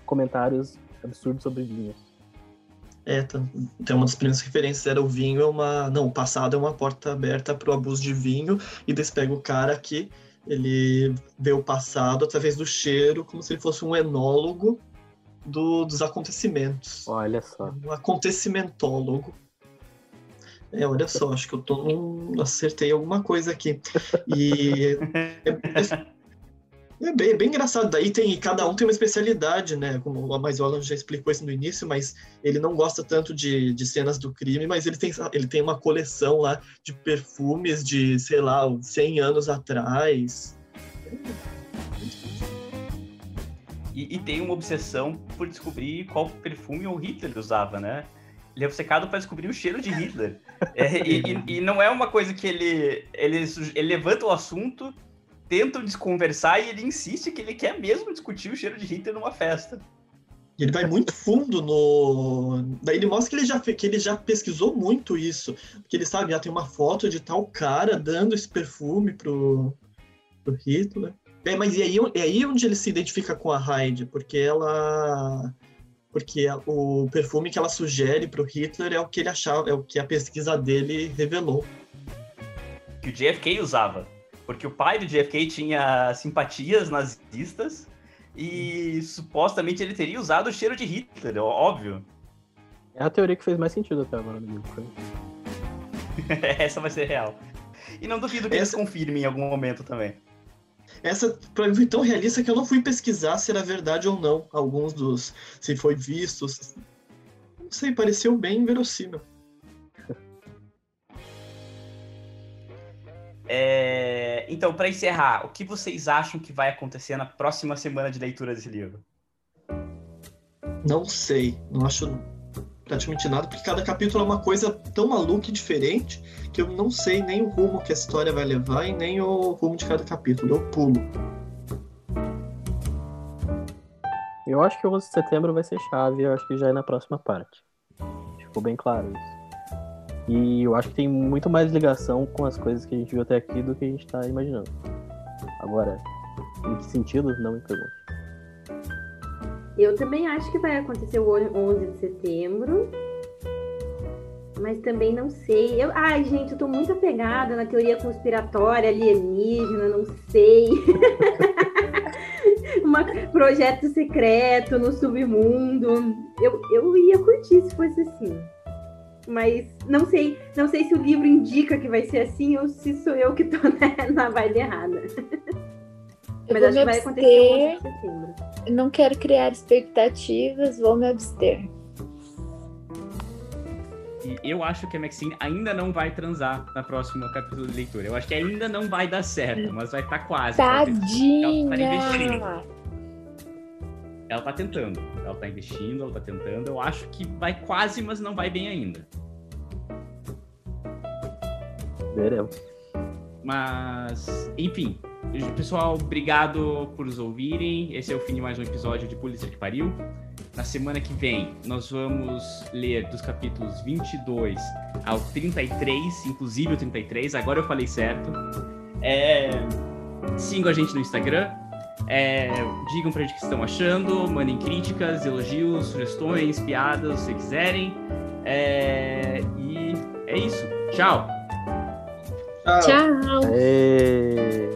comentários absurdos sobre vinhos. É, tem uma das primeiras referências era o vinho é uma. Não, o passado é uma porta aberta para o abuso de vinho, e daí pega o cara que ele vê o passado através do cheiro, como se ele fosse um enólogo do- dos acontecimentos. Olha só. Um acontecimentólogo. É, olha só, acho que eu tô num... acertei alguma coisa aqui. E é, é- é bem, é bem engraçado. Daí tem cada um tem uma especialidade, né? Como a Maisola já explicou isso no início, mas ele não gosta tanto de, de cenas do crime, mas ele tem, ele tem uma coleção lá de perfumes de, sei lá, 100 anos atrás. E, e tem uma obsessão por descobrir qual perfume o Hitler usava, né? Ele é obcecado para descobrir o cheiro de Hitler. É, e, e- e não é uma coisa que ele, ele, ele levanta o assunto, tentam desconversar e ele insiste que ele quer mesmo discutir o cheiro de Hitler numa festa. Ele vai muito fundo no. Daí ele mostra que ele já, que ele já pesquisou muito isso. Porque ele sabe, ah, tem uma foto de tal cara dando esse perfume pro, pro Hitler. É, mas e aí, é aí onde ele se identifica com a Hyde, porque ela. Porque o perfume que ela sugere pro Hitler é o que ele achava, é o que a pesquisa dele revelou. Que o JFK usava. Porque o pai do JFK tinha simpatias nazistas e supostamente ele teria usado o cheiro de Hitler, óbvio. É a teoria que fez mais sentido até agora no livro. foi. Essa vai ser real. E não duvido que eles Essa- confirmem em algum momento também. Essa, pra mim, foi tão realista que eu não fui pesquisar se era verdade ou não. Alguns dos. Se foi visto. se- Não sei, pareceu bem verossímil. É, Então, para encerrar, o que vocês acham que vai acontecer na próxima semana de leitura desse livro? Não sei. Não acho praticamente nada, porque cada capítulo é uma coisa tão maluca e diferente que eu não sei nem o rumo que a história vai levar e nem o rumo de cada capítulo. Eu pulo. Eu acho que o 11 de setembro vai ser chave, eu acho que já é na próxima parte. Ficou bem claro isso. E eu acho que tem muito mais ligação com as coisas que a gente viu até aqui do que a gente está imaginando. Agora, em que sentido? Não me pergunte. Eu também acho que vai acontecer o 11 de setembro. Mas também não sei. Eu, ai, gente, eu tô muito apegada na teoria conspiratória alienígena, não sei. um projeto secreto no submundo. Eu, eu ia curtir se fosse assim. Mas não sei, não sei se o livro indica que vai ser assim ou se sou eu que tô né, na vibe errada. Eu Mas acho que vai acontecer em setembro. Não quero criar expectativas, vou me abster. Eu acho que a Maxine ainda não vai transar na próxima capítulo de leitura. Eu acho que ainda não vai dar certo, mas vai estar tá quase. Tadinha! Ela tá investindo. Ela tá tentando. Ela tá investindo, ela tá tentando. Eu acho que vai quase, mas não vai bem ainda. Veremos. Mas, enfim. Pessoal, obrigado por nos ouvirem. Esse é o fim de mais um episódio de Polícia que Pariu. Na semana que vem, nós vamos ler dos capítulos 22 ao 33, inclusive o 33. Agora eu falei certo. É... Sigam a gente no Instagram, é, digam pra gente o que estão achando, mandem críticas, elogios, sugestões, piadas, se quiserem. É, e é isso. Tchau. Tchau. Tchau. Tchau.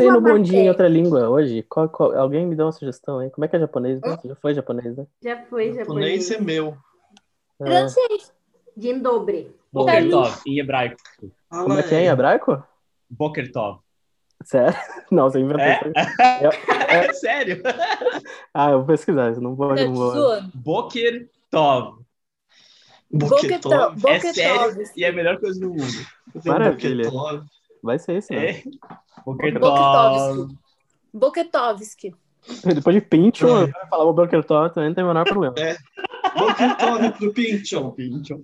pensei no bondinho em outra língua hoje. Qual, qual, alguém me dá uma sugestão aí? Como é que é japonês? Né? Já foi japonês, né? Já foi japonês. Japonês é meu. É. Francês. Jindobre. Bokertov, em hebraico. Como é que é em hebraico? Bokertov. Sério? Não, você inventou. É? É, é... Sério? Ah, eu vou pesquisar, não vou. Não vou... Bokertov. Bokertov. É sério e é a melhor coisa do mundo. Maravilha. Vai ser esse, né? É. Boketovski. Boketovski. Depois de Pinchon, é. falar o Bokertov também não tem o menor problema. É. Bokertov pro Pinchon. Pinchon.